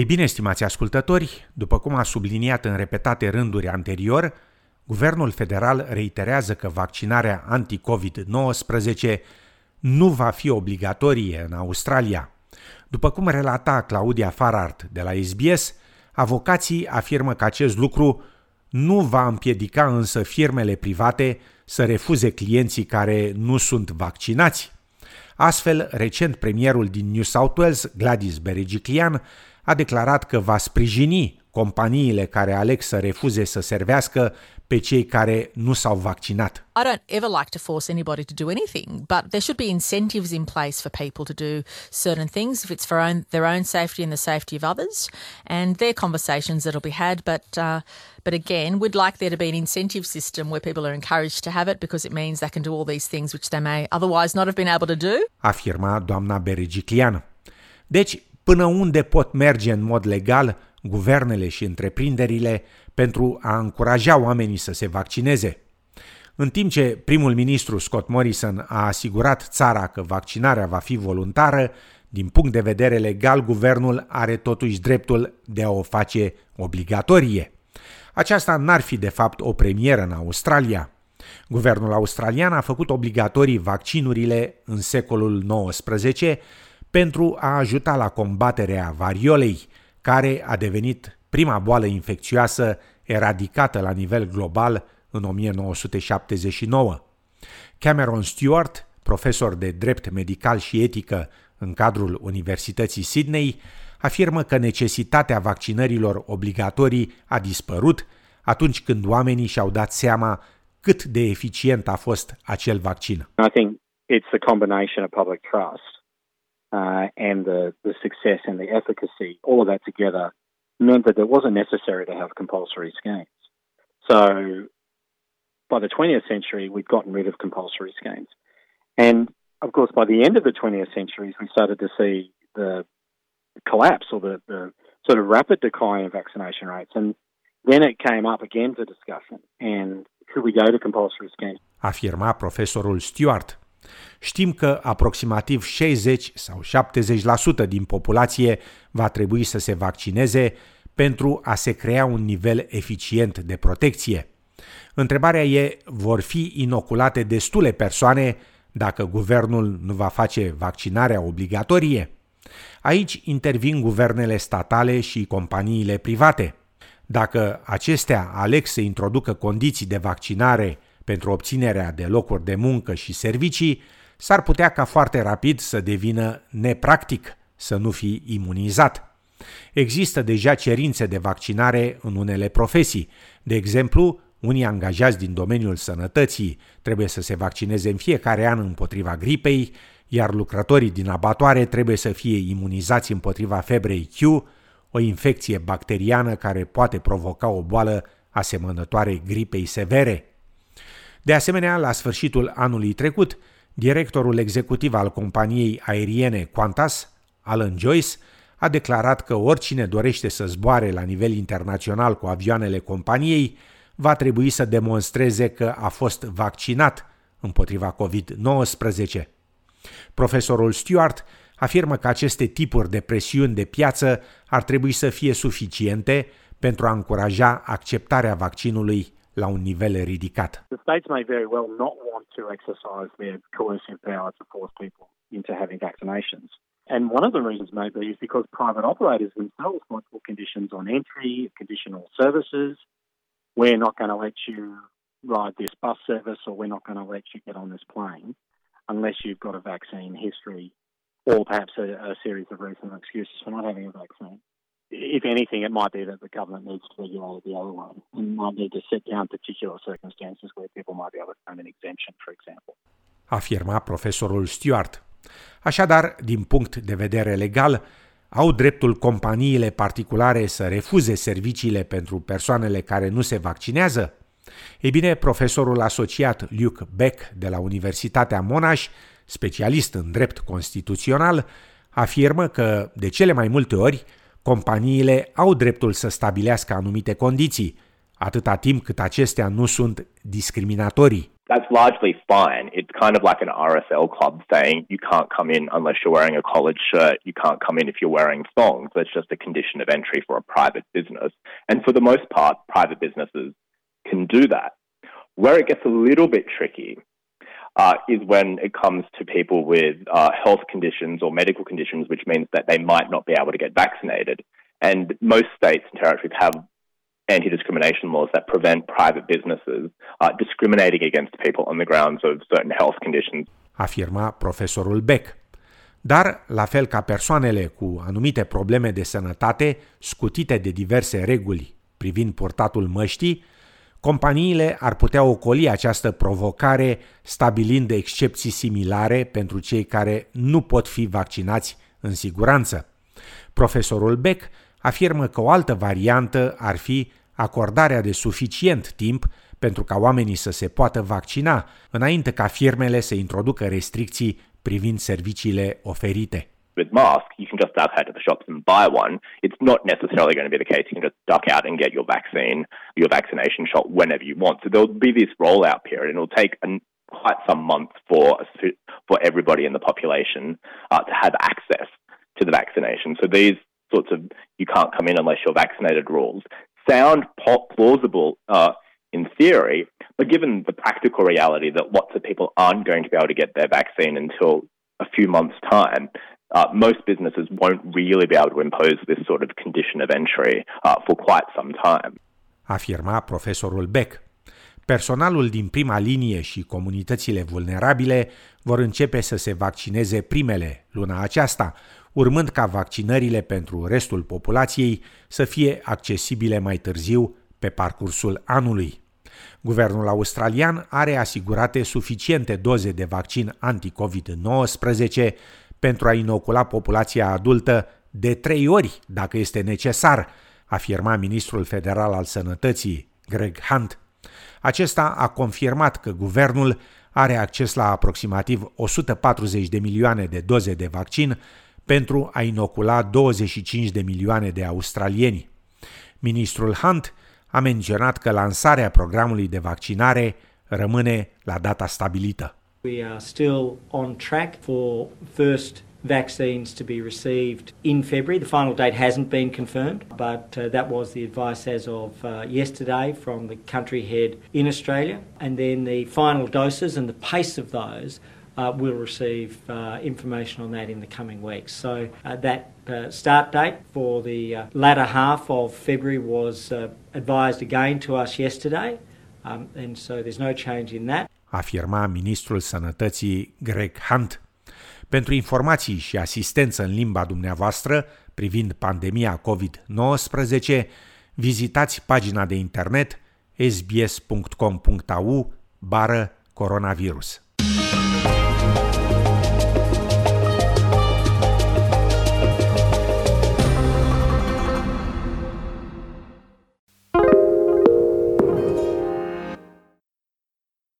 Ei bine, stimați ascultători, după cum a subliniat în repetate rânduri anterior, Guvernul federal reiterează că vaccinarea anti-COVID-19 nu va fi obligatorie în Australia. După cum relata Claudia Farart de la SBS, avocații afirmă că acest lucru nu va împiedica însă firmele private să refuze clienții care nu sunt vaccinați. Astfel, recent premierul din New South Wales, Gladys Berejiklian, a declarat că va sprijini companiile care aleg să refuze să servească pe cei care nu s-au vaccinat. I don't ever like to force anybody to do anything, but there should be incentives in place for people to do certain things if it's for own, their own safety and the safety of others. And there are conversations that'll be had, but uh, but again, we'd like there to be an incentive system where people are encouraged to have it because it means they can do all these things which they may otherwise not have been able to do. Afirma doamna Berigiclian. Deci, până unde pot merge în mod legal guvernele și întreprinderile pentru a încuraja oamenii să se vaccineze. În timp ce primul ministru Scott Morrison a asigurat țara că vaccinarea va fi voluntară, din punct de vedere legal, guvernul are totuși dreptul de a o face obligatorie. Aceasta n-ar fi de fapt o premieră în Australia. Guvernul australian a făcut obligatorii vaccinurile în secolul XIX pentru a ajuta la combaterea variolei, care a devenit prima boală infecțioasă eradicată la nivel global în 1979. Cameron Stewart, profesor de drept medical și etică în cadrul Universității Sydney, afirmă că necesitatea vaccinărilor obligatorii a dispărut atunci când oamenii și-au dat seama cât de eficient a fost acel vaccin. I think it's the combination of public trust uh, and the, the success and the efficacy, all of that together meant that it wasn't necessary to have compulsory schemes. So by the 20th century, we'd gotten rid of compulsory schemes. And of course, by the end of the 20th century, we started to see the collapse or the, the sort of rapid decline in vaccination rates. And then it came up again for discussion. And should we go to compulsory schemes? Afirma profesorul Stewart. Știm că aproximativ 60 sau 70% din populație va trebui să se vaccineze pentru a se crea un nivel eficient de protecție. Întrebarea e, vor fi inoculate destule persoane dacă guvernul nu va face vaccinarea obligatorie? Aici intervin guvernele statale și companiile private. Dacă acestea aleg să introducă condiții de vaccinare pentru obținerea de locuri de muncă și servicii, s-ar putea ca foarte rapid să devină nepractic să nu fi imunizat. Există deja cerințe de vaccinare în unele profesii. De exemplu, unii angajați din domeniul sănătății trebuie să se vaccineze în fiecare an împotriva gripei, iar lucrătorii din abatoare trebuie să fie imunizați împotriva febrei Q, o infecție bacteriană care poate provoca o boală asemănătoare gripei severe. De asemenea, la sfârșitul anului trecut, directorul executiv al companiei aeriene Qantas, Alan Joyce, a declarat că oricine dorește să zboare la nivel internațional cu avioanele companiei va trebui să demonstreze că a fost vaccinat împotriva COVID-19. Profesorul Stewart afirmă că aceste tipuri de presiuni de piață ar trebui să fie suficiente pentru a încuraja acceptarea vaccinului la un nivel ridicat. The states may very well not want to exercise their coercive power to force people into having vaccinations. And one of the reasons may be is because private operators themselves might put conditions on entry, conditional services. We're not going to let you ride this bus service or we're not going to let you get on this plane unless you've got a vaccine history or perhaps a, a series of reasonable excuses for not having a vaccine. If anything, it might be that the government needs to regulate it the other way and might need to set down particular circumstances where people might be able to claim an exemption, for example. Afirma profesorul Stewart. Așadar, din punct de vedere legal, au dreptul companiile particulare să refuze serviciile pentru persoanele care nu se vaccinează? Ei bine, profesorul asociat Luke Beck de la Universitatea Monash, specialist în drept constituțional, afirmă că, de cele mai multe ori, Companiile au dreptul să stabilească anumite condiții, atâta timp cât acestea nu sunt discriminatorii. that's largely fine. It's kind of like an RSL club saying you can't come in unless you're wearing a collared shirt. You can't come in if you're wearing thongs. That's just a condition of entry for a private business. And for the most part, private businesses can do that. Where it gets a little bit tricky uh, is when it comes to people with uh, health conditions or medical conditions, which means that they might not be able to get vaccinated. And most states and territories have anti-discrimination laws that prevent private businesses uh, discriminating against people on the grounds of certain health conditions. Afirma profesorul Beck. Dar, la fel ca persoanele cu anumite probleme de sănătate scutite de diverse reguli privind purtatul măștii, companiile ar putea ocoli această provocare stabilind excepții similare pentru cei care nu pot fi vaccinați în siguranță. Profesorul Beck afirmă că o altă variantă ar fi acordarea de suficient timp pentru ca oamenii să se poată vaccina, înainte ca firmele să introducă restricții privind serviciile oferite. With masks, you can just duck out to the shops and buy one. It's not necessarily going to be the case. You can just duck out and get your vaccine, your vaccination shot whenever you want. So there'll be this rollout period, and it'll take an, quite some months for for everybody in the population uh, to have access to the vaccination. So these sorts of you can't come in unless you're vaccinated rules sound plausible uh, in theory, but given the practical reality that lots of people aren't going to be able to get their vaccine until a few months' time, uh, most businesses won't really be able to impose this sort of condition of entry uh, for quite some time. Afirma profesorul Beck. Personalul din prima linie și comunitățile vulnerabile vor începe să se vaccineze primele luna aceasta, urmând ca vaccinările pentru restul populației să fie accesibile mai târziu pe parcursul anului. Guvernul australian are asigurate suficiente doze de vaccin anti-COVID-19 pentru a inocula populația adultă de trei ori, dacă este necesar, afirma ministrul federal al sănătății, Greg Hunt. Acesta a confirmat că guvernul are acces la aproximativ 140 de milioane de doze de vaccin pentru a inocula 25 de milioane de australieni. Ministrul Hunt a menționat că lansarea programului de vaccinare rămâne la data stabilită. We are still on track for first vaccines to be received in February. The final date hasn't been confirmed, but uh, that was the advice as of uh, yesterday from the country head in Australia. And then the final doses and the pace of those uh, will receive uh, information on that in the coming weeks. So uh, that uh, start date for the latter half of February was advised again to us yesterday, um, and so there's no change in that. Afirma ministrul sănătății Greg Hunt. Pentru informații și asistență în limba dumneavoastră privind pandemia COVID-19, vizitați pagina de internet sbs.com.au bară coronavirus.